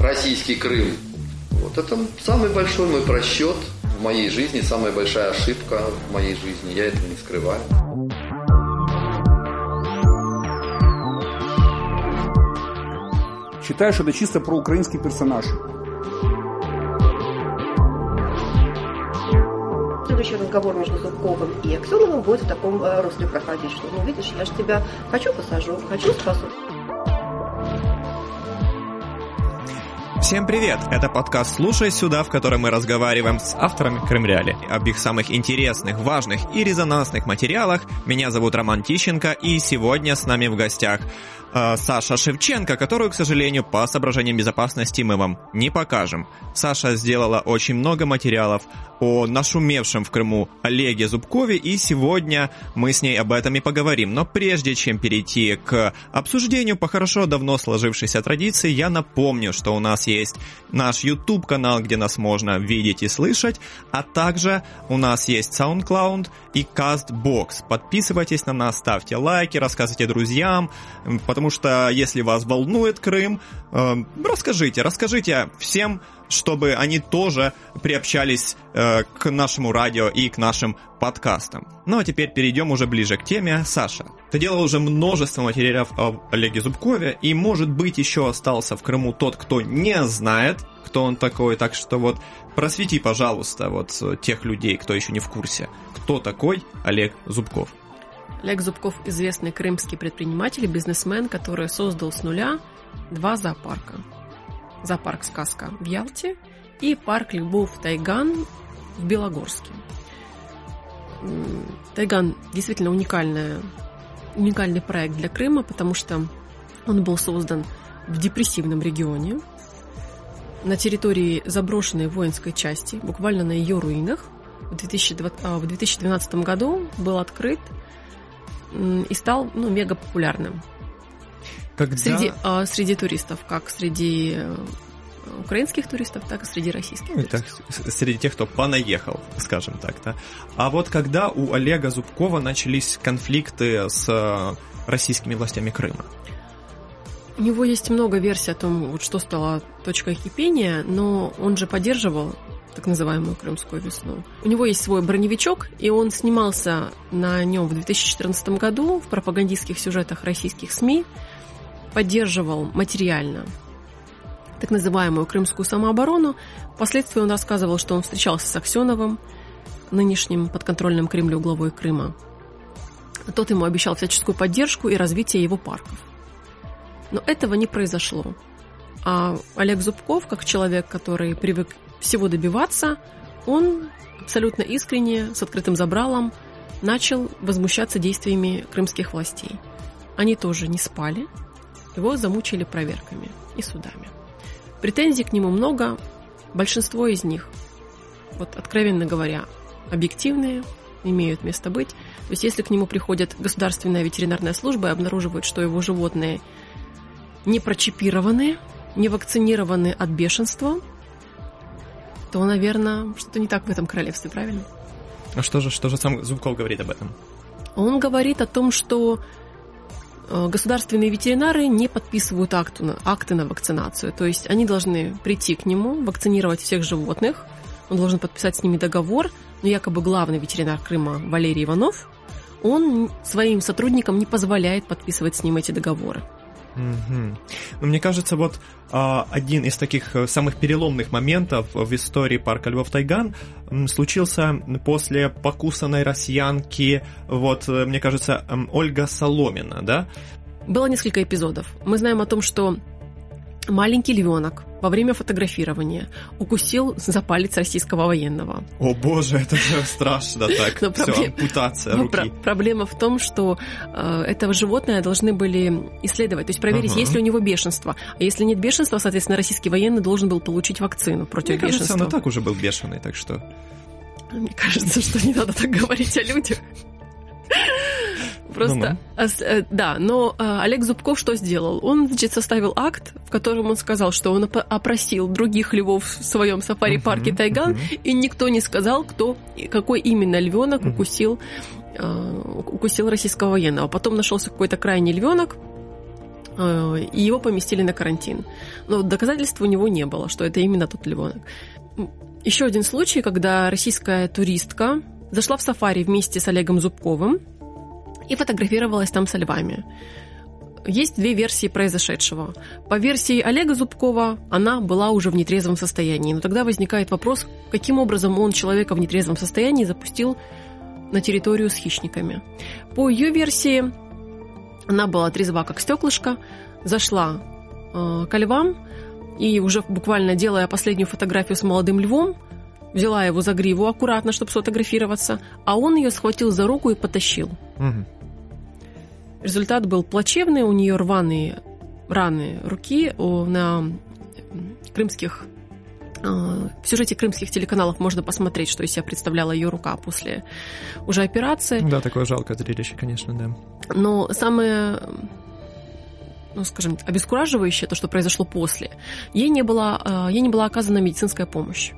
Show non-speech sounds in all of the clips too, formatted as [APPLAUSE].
российский Крым. Вот это самый большой мой просчет в моей жизни, самая большая ошибка в моей жизни. Я этого не скрываю. Считаю, что это чисто проукраинский персонаж. Следующий разговор между Зубковым и Аксеновым будет в таком э, русле проходить, что, ну, видишь, я же тебя хочу посажу, хочу спасу. Всем привет! Это подкаст «Слушай сюда», в котором мы разговариваем с авторами Крымреали об их самых интересных, важных и резонансных материалах. Меня зовут Роман Тищенко, и сегодня с нами в гостях э, Саша Шевченко, которую, к сожалению, по соображениям безопасности мы вам не покажем. Саша сделала очень много материалов о нашумевшем в Крыму Олеге Зубкове, и сегодня мы с ней об этом и поговорим. Но прежде чем перейти к обсуждению по хорошо давно сложившейся традиции, я напомню, что у нас есть наш YouTube-канал, где нас можно видеть и слышать, а также у нас есть SoundCloud и CastBox. Подписывайтесь на нас, ставьте лайки, рассказывайте друзьям, потому что если вас волнует Крым, э, расскажите, расскажите всем, чтобы они тоже приобщались э, к нашему радио и к нашим подкастам. Ну а теперь перейдем уже ближе к теме. Саша, ты делал уже множество материалов об Олеге Зубкове, и может быть еще остался в Крыму тот, кто не знает, кто он такой, так что вот просвети, пожалуйста, вот тех людей, кто еще не в курсе, кто такой Олег Зубков. Олег Зубков – известный крымский предприниматель бизнесмен, который создал с нуля два зоопарка зоопарк «Сказка» в Ялте и парк «Любовь Тайган» в Белогорске. Тайган действительно уникальная, уникальный проект для Крыма, потому что он был создан в депрессивном регионе, на территории заброшенной воинской части, буквально на ее руинах. В, 2020, а, в 2012 году был открыт и стал ну, мега популярным. Когда... Среди, а, среди туристов, как среди э, украинских туристов, так и среди российских ну, туристов. Среди тех, кто понаехал, скажем так. Да. А вот когда у Олега Зубкова начались конфликты с э, российскими властями Крыма? У него есть много версий о том, вот что стало точкой кипения, но он же поддерживал так называемую Крымскую весну. У него есть свой броневичок, и он снимался на нем в 2014 году в пропагандистских сюжетах российских СМИ поддерживал материально так называемую крымскую самооборону. Впоследствии он рассказывал, что он встречался с Аксеновым, нынешним подконтрольным Кремлю главой Крыма. Тот ему обещал всяческую поддержку и развитие его парков. Но этого не произошло. А Олег Зубков, как человек, который привык всего добиваться, он абсолютно искренне, с открытым забралом, начал возмущаться действиями крымских властей. Они тоже не спали, его замучили проверками и судами. Претензий к нему много, большинство из них, вот откровенно говоря, объективные, имеют место быть. То есть если к нему приходит государственная ветеринарная служба и обнаруживают, что его животные не прочипированы, не вакцинированы от бешенства, то, наверное, что-то не так в этом королевстве, правильно? А что же, что же сам Зубков говорит об этом? Он говорит о том, что государственные ветеринары не подписывают акты на, акты на вакцинацию. То есть они должны прийти к нему, вакцинировать всех животных. Он должен подписать с ними договор. Но якобы главный ветеринар Крыма Валерий Иванов, он своим сотрудникам не позволяет подписывать с ним эти договоры. Угу. Мне кажется, вот а, один из таких э, самых переломных моментов в истории парка Львов Тайган случился после покусанной россиянки, вот, э, мне кажется, Ольга Соломина, да? Было несколько эпизодов. Мы знаем о том, что маленький львенок во время фотографирования укусил за палец российского военного. О боже, это же страшно так. Но Все, проблем... ампутация руки. Про- проблема в том, что э, этого животное должны были исследовать, то есть проверить, ага. есть ли у него бешенство. А если нет бешенства, соответственно, российский военный должен был получить вакцину против Мне бешенства. Кажется, он и так уже был бешеный, так что... Мне кажется, что не надо так говорить о людях. Просто, ну, ну. да, но а, Олег Зубков что сделал? Он, значит, составил акт, в котором он сказал, что он опросил других львов в своем сафари-парке Тайган, и никто не сказал, кто, какой именно львенок укусил, а, укусил российского военного. Потом нашелся какой-то крайний львенок, э, и его поместили на карантин. Но доказательств у него не было, что это именно тот львенок. Еще один случай, когда российская туристка зашла в сафари вместе с Олегом Зубковым и фотографировалась там со львами. Есть две версии произошедшего. По версии Олега Зубкова, она была уже в нетрезвом состоянии. Но тогда возникает вопрос, каким образом он человека в нетрезвом состоянии запустил на территорию с хищниками. По ее версии, она была трезва, как стеклышко, зашла э, к львам и уже буквально делая последнюю фотографию с молодым львом, взяла его за гриву аккуратно, чтобы сфотографироваться, а он ее схватил за руку и потащил. Угу. Результат был плачевный, у нее рваные раны руки на крымских а, в сюжете крымских телеканалов можно посмотреть, что из себя представляла ее рука после уже операции. Да, такое жалкое зрелище, конечно, да. Но самое ну, скажем, обескураживающее, то, что произошло после, ей не была, а, ей не была оказана медицинская помощь.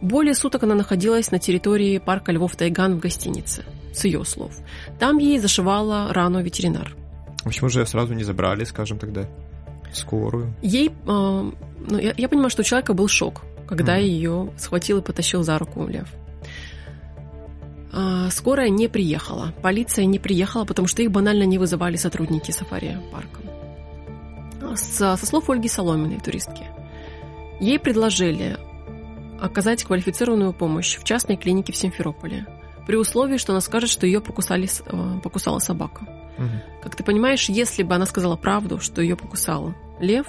Более суток она находилась на территории парка Львов Тайган в гостинице с ее слов. Там ей зашивала рану ветеринар. Почему же сразу не забрали, скажем тогда, скорую? Ей, э, ну, я, я понимаю, что у человека был шок, когда mm. ее схватил и потащил за руку лев. Э, скорая не приехала, полиция не приехала, потому что их банально не вызывали сотрудники сафари-парка. Со, со слов Ольги Соломиной, туристки, ей предложили оказать квалифицированную помощь в частной клинике в Симферополе при условии, что она скажет, что ее покусали, э, покусала собака. Угу. Как ты понимаешь, если бы она сказала правду, что ее покусал лев,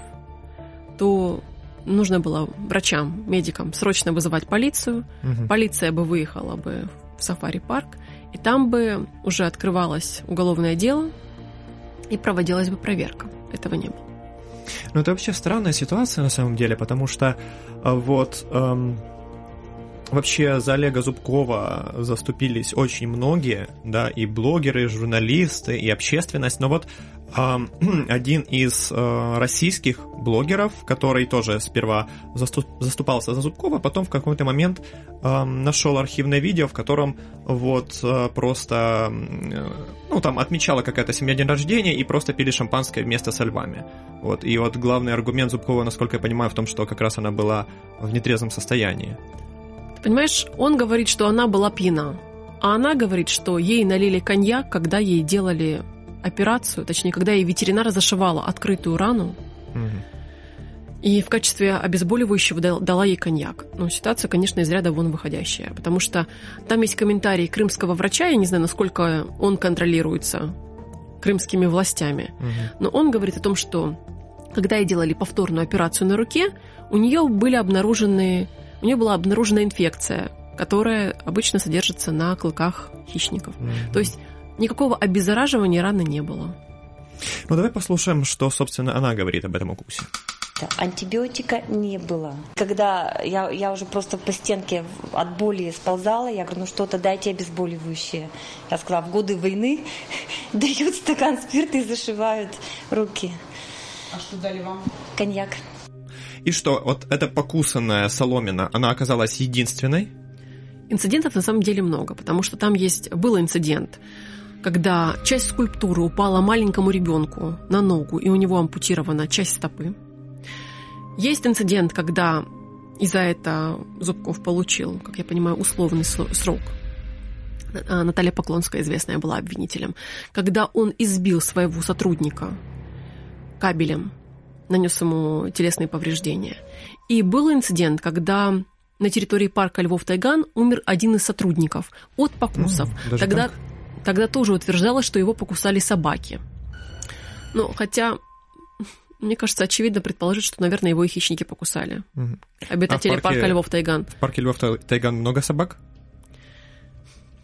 то нужно было врачам, медикам срочно вызывать полицию. Угу. Полиция бы выехала бы в сафари-парк, и там бы уже открывалось уголовное дело и проводилась бы проверка. Этого не было. Ну, это вообще странная ситуация на самом деле, потому что э, вот эм, Вообще за Олега Зубкова заступились очень многие, да, и блогеры, и журналисты, и общественность. Но вот э, [CLEARS THROAT] один из э, российских блогеров, который тоже сперва заступ, заступался за Зубкова, потом в какой-то момент э, нашел архивное видео, в котором вот э, просто, э, ну, там отмечала какая-то семья день рождения и просто пили шампанское вместе со львами. Вот, и вот главный аргумент Зубкова, насколько я понимаю, в том, что как раз она была в нетрезвом состоянии. Понимаешь, он говорит, что она была пьяна. А она говорит, что ей налили коньяк, когда ей делали операцию, точнее, когда ей ветеринар зашивала открытую рану. И в качестве обезболивающего дала ей коньяк. Ну, ситуация, конечно, из ряда вон выходящая, потому что там есть комментарий крымского врача, я не знаю, насколько он контролируется крымскими властями, угу. но он говорит о том, что когда ей делали повторную операцию на руке, у нее были обнаружены у нее была обнаружена инфекция, которая обычно содержится на клыках хищников. Mm-hmm. То есть никакого обеззараживания раны не было. Ну давай послушаем, что, собственно, она говорит об этом укусе. Антибиотика не было. Когда я, я уже просто по стенке от боли сползала, я говорю, ну что-то дайте обезболивающее. Я сказала, в годы войны [LAUGHS] дают стакан спирта и зашивают руки. А что дали вам? Коньяк. И что, вот эта покусанная соломина, она оказалась единственной? Инцидентов на самом деле много, потому что там есть был инцидент, когда часть скульптуры упала маленькому ребенку на ногу, и у него ампутирована часть стопы. Есть инцидент, когда и за это Зубков получил, как я понимаю, условный срок. А, Наталья Поклонская, известная, была обвинителем. Когда он избил своего сотрудника кабелем нанес ему телесные повреждения. И был инцидент, когда на территории парка Львов-Тайган умер один из сотрудников от покусов. Mm, тогда, тогда тоже утверждалось, что его покусали собаки. Ну, хотя, мне кажется, очевидно предположить, что, наверное, его и хищники покусали. Mm. Обитатели а парке, парка Львов-Тайган. В парке Львов-Тайган много собак?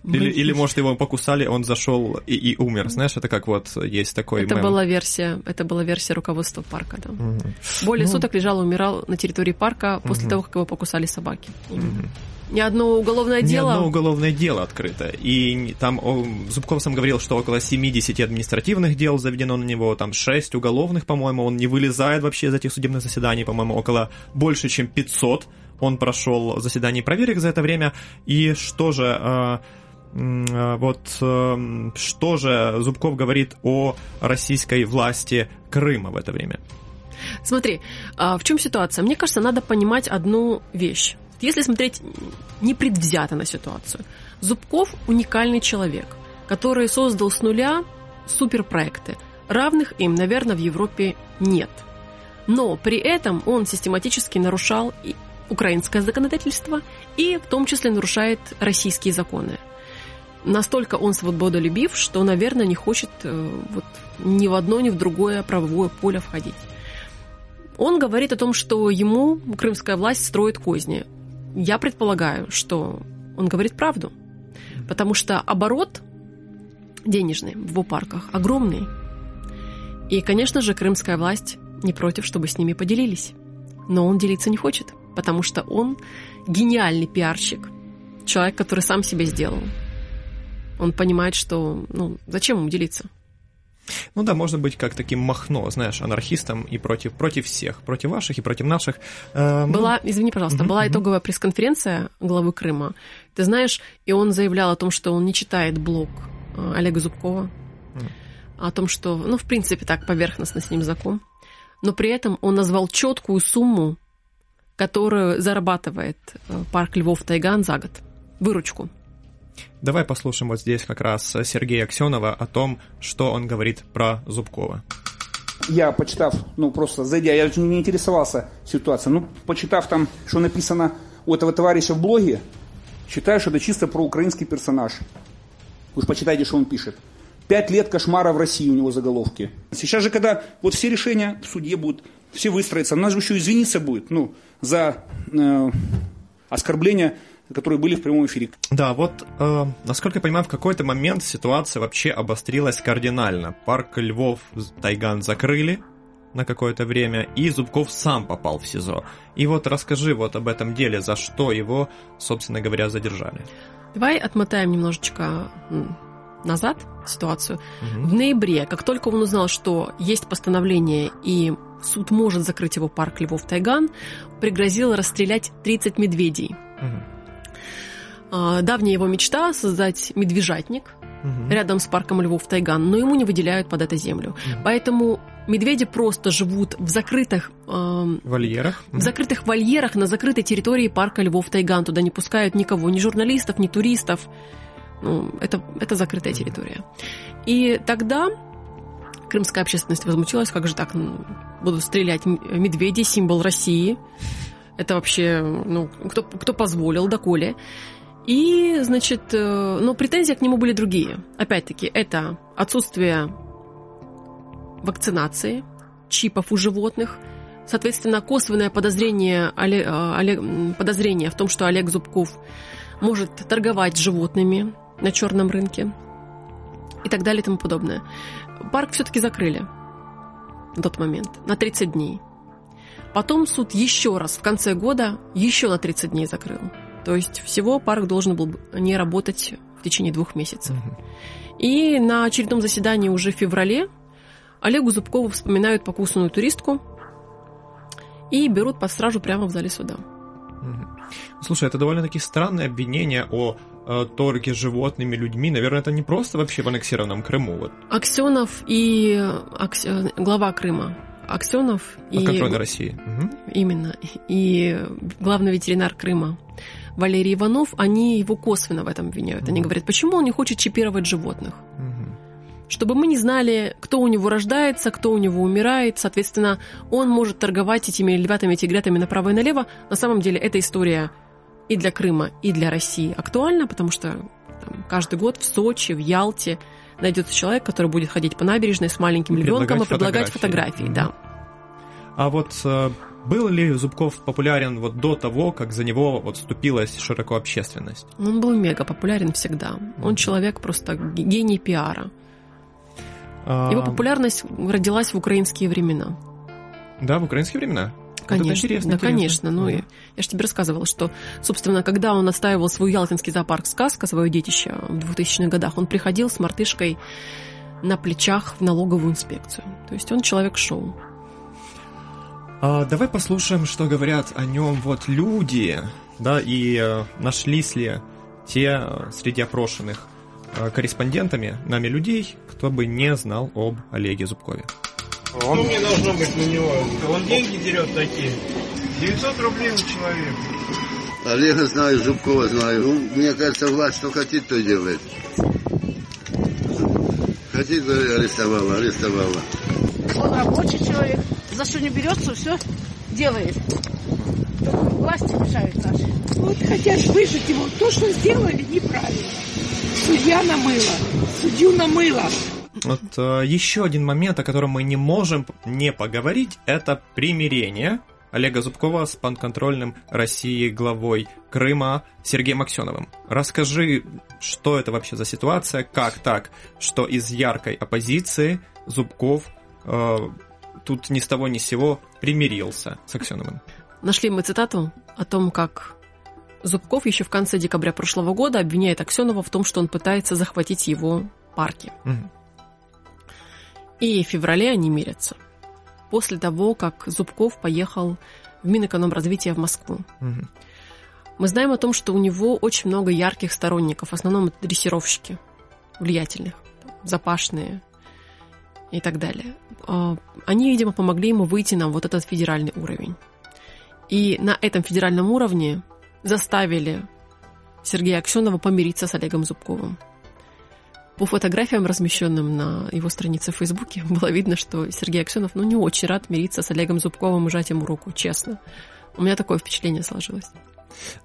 Или, или, может, его покусали, он зашел и, и умер. Знаешь, это как вот есть такой Это мем. была версия, это была версия руководства парка, да. Угу. Более ну... суток лежал умирал на территории парка после угу. того, как его покусали собаки. Угу. Ни одно уголовное дело... Ни одно уголовное дело открыто. И там Зубков сам говорил, что около 70 административных дел заведено на него, там 6 уголовных, по-моему, он не вылезает вообще из этих судебных заседаний, по-моему, около больше, чем 500 он прошел заседаний проверок за это время. И что же... Э, Вот эм, что же Зубков говорит о российской власти Крыма в это время? Смотри, а в чем ситуация? Мне кажется, надо понимать одну вещь. Если смотреть непредвзято на ситуацию, Зубков уникальный человек, который создал с нуля суперпроекты. Равных им, наверное, в Европе нет. Но при этом он систематически нарушал и украинское законодательство и в том числе нарушает российские законы. Настолько он свободолюбив, что, наверное, не хочет э, вот, ни в одно, ни в другое правовое поле входить. Он говорит о том, что ему крымская власть строит козни. Я предполагаю, что он говорит правду, потому что оборот денежный в его парках огромный. И, конечно же, крымская власть не против, чтобы с ними поделились. Но он делиться не хочет, потому что он гениальный пиарщик, человек, который сам себе сделал. Он понимает, что ну, зачем ему делиться? Ну да, можно быть как таким махно, знаешь, анархистом и против, против всех, против ваших и против наших. Э, ну, Была, извини, пожалуйста, Мгм, была мгм. итоговая пресс-конференция главы Крыма. Ты знаешь, и он заявлял о том, что он не читает блог э, Олега Зубкова, Мгм. о том, что, ну, в принципе, так поверхностно с ним знаком, но при этом он назвал четкую сумму, которую зарабатывает э, парк Львов Тайган за год. Выручку. Давай послушаем вот здесь как раз Сергея Аксенова о том, что он говорит про Зубкова. Я, почитав, ну просто зайдя, я не интересовался ситуацией, ну, почитав там, что написано у этого товарища в блоге, считаю, что это чисто проукраинский персонаж. Вы же почитайте, что он пишет. Пять лет кошмара в России у него заголовки. Сейчас же, когда вот все решения в суде будут, все выстроятся, нас же еще извиниться будет, ну, за э, оскорбления, которые были в прямом эфире. Да, вот, э, насколько я понимаю, в какой-то момент ситуация вообще обострилась кардинально. Парк Львов Тайган закрыли на какое-то время, и Зубков сам попал в СИЗО. И вот расскажи вот об этом деле, за что его, собственно говоря, задержали. Давай отмотаем немножечко назад ситуацию. Мгм. В ноябре, как только он узнал, что есть постановление и суд может закрыть его парк Львов Тайган, пригрозил расстрелять 30 медведей. Мгм. А, Давняя его мечта создать медвежатник Мгм. рядом с парком Львов Тайган, но ему не выделяют под это землю. Поэтому медведи просто живут в закрытых В вольерах. в закрытых вольерах на закрытой территории парка Львов Тайган. Туда не пускают никого, ни журналистов, ни туристов. Ну, это, это закрытая территория. И тогда крымская общественность возмутилась, как же так, ну, будут стрелять медведи, символ России. Это вообще, ну, кто, кто позволил, доколе. И, значит, э, но претензии к нему были другие. Опять-таки, это отсутствие вакцинации, чипов у животных, соответственно, косвенное подозрение, Оле- э, м, подозрение в том, что Олег Зубков может торговать животными на черном рынке и так далее и тому подобное. Парк все-таки закрыли на тот момент, на 30 дней. Потом суд еще раз в конце года еще на 30 дней закрыл. То есть всего парк должен был не работать в течение двух месяцев. И на очередном заседании уже в феврале Олегу Зубкову вспоминают покусанную туристку и берут под стражу прямо в зале суда. Слушай, это довольно-таки странное обвинение о э, торге животными людьми. Наверное, это не просто вообще в аннексированном Крыму. Вот, Аксенов и Акс- э, глава Крыма. Аксенов и подконтрольной России. Мгм. именно и главный ветеринар Крыма Валерий Иванов, они его косвенно в этом обвиняют. Они Мгм. говорят, почему он не хочет чипировать животных? Мгм. чтобы мы не знали, кто у него рождается, кто у него умирает. Соответственно, он может торговать этими львятами, тигрятами направо и налево. На самом деле, эта история и для Крыма, и для России актуальна, потому что там, каждый год в Сочи, в Ялте найдется человек, который будет ходить по набережной с маленьким И львенком и предлагать фотографии. фотографии. Да. А вот э, был ли Зубков популярен вот до того, как за него вот вступилась широко общественность? Он был мега популярен всегда. Он человек просто гений пиара. Его популярность родилась в украинские времена. Да, в украинские времена? Конечно, интересно, да, интересно. конечно. Ну, Мгм. я, я же тебе рассказывала, что, собственно, когда он отстаивал свой ялтинский зоопарк «Сказка», свое детище в 2000-х годах, он приходил с мартышкой на плечах в налоговую инспекцию. То есть он человек-шоу. А, давай послушаем, что говорят о нем вот люди, да, и э, нашлись ли те э, среди опрошенных э, корреспондентами нами людей, кто бы не знал об Олеге Зубкове. Что мне должно быть на него? Он деньги дерет такие. 900 рублей на человека. Олега знаю, Зубкова знаю. Ну, мне кажется, власть что хотит, то делает. Хотит, арестовала, арестовала. Он рабочий человек. За что не берется, все делает. Власти мешают наши. Вот хотят выжить его. То, что сделали, неправильно. Судья намыла. Судью намыла. Вот э, еще один момент, о котором мы не можем не поговорить, это примирение Олега Зубкова с панконтрольным России главой Крыма Сергеем Аксеновым. Расскажи, что это вообще за ситуация, как так, что из яркой оппозиции Зубков э, тут ни с того ни с сего примирился с Аксеновым. Нашли мы цитату о том, как Зубков еще в конце декабря прошлого года обвиняет Аксенова в том, что он пытается захватить его парки. Мгм. И в феврале они мирятся. После того, как Зубков поехал в Минэкономразвитие в Москву. Мы знаем о том, что у него очень много ярких сторонников. В основном это дрессировщики, влиятельных, запашные и так далее. А, Они, видимо, помогли ему выйти на вот этот федеральный уровень. И на этом федеральном уровне заставили Сергея Аксенова помириться с Олегом Зубковым. По фотографиям, размещенным на его странице в Фейсбуке, [LAUGHS] было видно, что Сергей Аксенов ну, не очень рад мириться с Олегом Зубковым и жать ему руку, честно. У меня такое впечатление сложилось.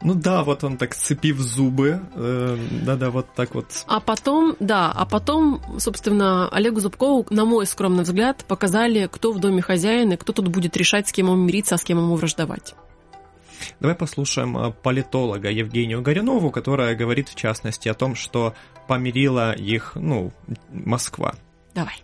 Ну да, вот он так сцепив зубы, э, да-да, вот так вот. А потом, да, а потом, собственно, Олегу Зубкову, на мой скромный взгляд, показали, кто в доме хозяин и кто тут будет решать, с кем ему мириться, а с кем ему враждовать. Давай послушаем э, политолога Евгению Горюнову, которая говорит в частности о том, что помирила их, ну, Москва. Давай.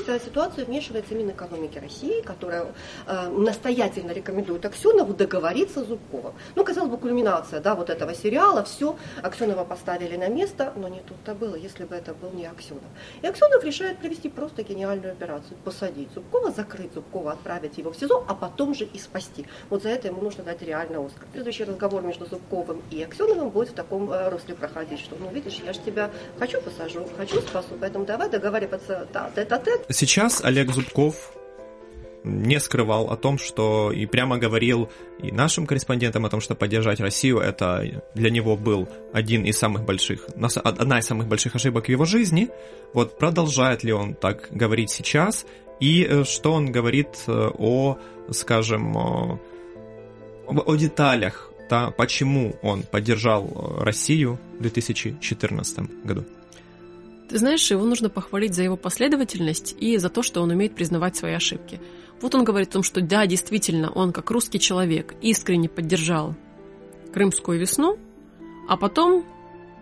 Ситуацию вмешивается Минэкономики России, которая э, настоятельно рекомендует Аксенову договориться с Зубковым. Ну, казалось бы, кульминация да, вот этого сериала, все, Аксенова поставили на место, но не тут-то было, если бы это был не Аксенов. И Аксенов решает провести просто гениальную операцию, посадить Зубкова, закрыть Зубкова, отправить его в СИЗО, а потом же и спасти. Вот за это ему нужно дать реально Оскар. Следующий разговор между Зубковым и Аксеновым будет в таком э, русле проходить, что, ну, видишь, я же тебя хочу посажу, хочу спасу, поэтому давай договариваться да, тет-а-тет, Сейчас Олег Зубков не скрывал о том, что и прямо говорил и нашим корреспондентам о том, что поддержать Россию это для него был один из самых больших, одна из самых больших ошибок в его жизни. Вот продолжает ли он так говорить сейчас и э, что он говорит э, о, скажем, о, о деталях, да, почему он поддержал э, Россию в 2014 году. Ты знаешь, его нужно похвалить за его последовательность и за то, что он умеет признавать свои ошибки. Вот он говорит о том, что да, действительно, он как русский человек искренне поддержал Крымскую весну, а потом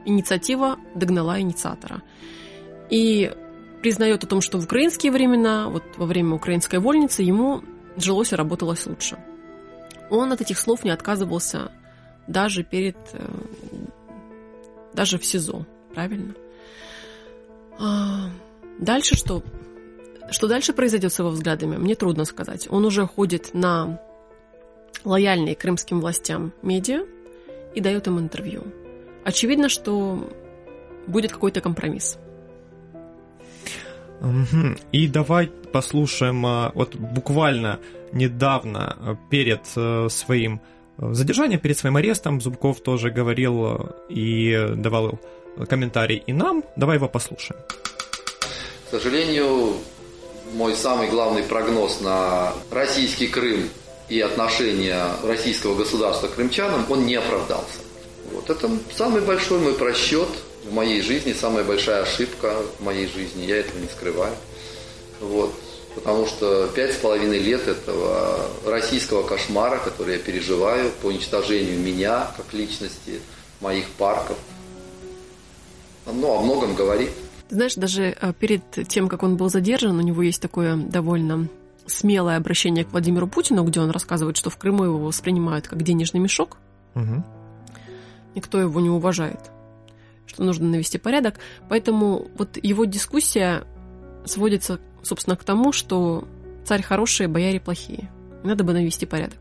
инициатива догнала инициатора. И признает о том, что в украинские времена, вот во время украинской вольницы, ему жилось и работалось лучше. Он от этих слов не отказывался даже перед... э, даже в СИЗО, правильно? А, Дальше что? Что дальше произойдет с его взглядами, мне трудно сказать. Он уже ходит на лояльные крымским властям медиа и дает им интервью. Очевидно, что будет какой-то компромисс. И давай послушаем, а, вот буквально недавно а, перед э, своим э, задержанием, перед своим арестом Зубков тоже говорил э, и давал комментарий и нам. Давай его послушаем. К сожалению, мой самый главный прогноз на российский Крым и отношение российского государства к крымчанам, он не оправдался. Вот это самый большой мой просчет в моей жизни, самая большая ошибка в моей жизни, я этого не скрываю. Вот. Потому что пять с половиной лет этого российского кошмара, который я переживаю по уничтожению меня как личности, моих парков, оно о многом говорит. Ты знаешь, даже э, перед тем, как он был задержан, у него есть такое довольно смелое обращение к Владимиру Путину, где он рассказывает, что в Крыму его воспринимают как денежный мешок, Мгм. никто его не уважает, что нужно навести порядок. Поэтому вот его дискуссия сводится, собственно, к тому, что царь хороший, бояре плохие. Надо бы навести порядок.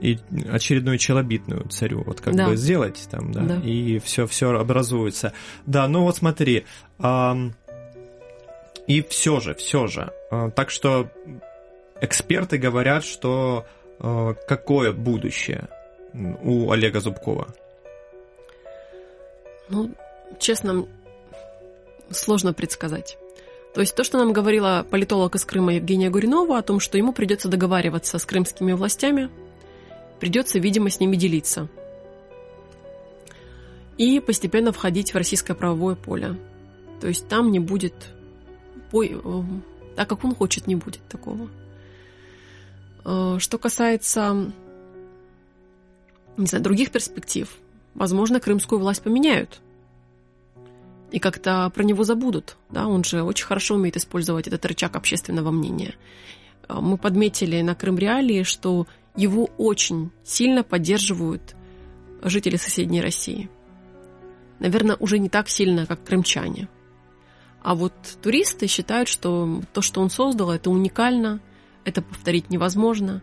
И очередную челобитную царю, вот как Да. бы сделать там, да, Да. и все, все образуется. Да, ну вот смотри, ам, и все же, все же, а, так что эксперты говорят, что а, какое будущее у Олега Зубкова? Ну, честно, сложно предсказать. То есть то, что нам говорила политолог из Крыма Евгения Гуринова о том, что ему придется договариваться с крымскими властями, придется, видимо, с ними делиться. И постепенно входить в российское правовое поле. То есть там не будет, пой- э, так как он хочет, не будет такого. Э, Что касается не знаю, других перспектив, возможно, крымскую власть поменяют. И как-то про него забудут. Да? Он же очень хорошо умеет использовать этот рычаг общественного мнения. А, Мы подметили на Крым Реалии, что его очень сильно поддерживают жители соседней России. Наверное, уже не так сильно, как крымчане. А вот туристы считают, что то, что он создал, это уникально, это повторить невозможно,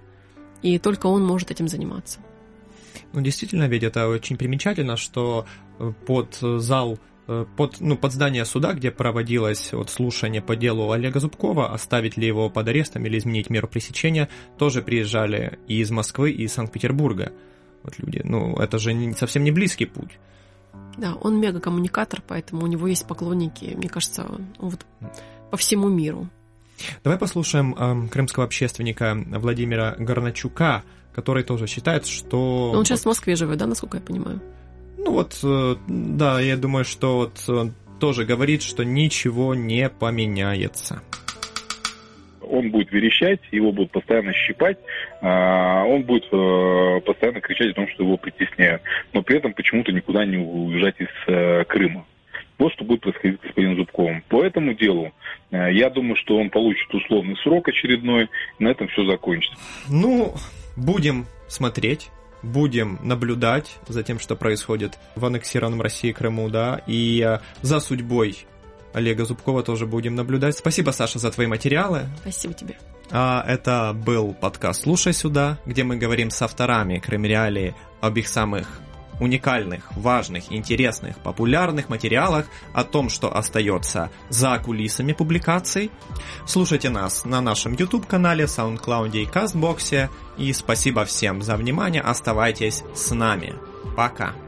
и только он может этим заниматься. Ну, действительно, ведь это очень примечательно, что э, под зал, э, под, ну, под здание суда, где проводилось вот слушание по делу Олега Зубкова, оставить ли его под арестом или изменить меру пресечения, тоже приезжали и из Москвы, и из Санкт-Петербурга. Вот люди, ну, это же не- совсем не близкий путь. Да, он мега-коммуникатор, поэтому у него есть поклонники, мне кажется, вот по всему миру. Давай послушаем эм, крымского общественника Владимира Горначука, который тоже считает, что... Но он сейчас в Москве живет, да, насколько я понимаю? Ну вот, э, да, я думаю, что вот он тоже говорит, что ничего не поменяется. он будет верещать, его будут постоянно щипать, а, он будет э, постоянно кричать о том, что его притесняют, но при этом почему-то никуда не уезжать из э, Крыма. Вот что будет происходить с господином Зубковым. По этому делу э, я думаю, что он получит условный срок очередной, и на этом все закончится. Ну, будем смотреть, будем наблюдать за тем, что происходит в аннексированном России Крыму, да, и э, за судьбой Олега Зубкова тоже будем наблюдать. Спасибо, Саша, за твои материалы. Спасибо тебе. А, Это был подкаст «Слушай сюда», где мы говорим с авторами Крымреалии об их самых уникальных, важных, интересных, популярных материалах о том, что остается за кулисами публикаций. Слушайте нас на нашем YouTube-канале, SoundCloud и CastBox. И спасибо всем за внимание. Оставайтесь с нами. Пока.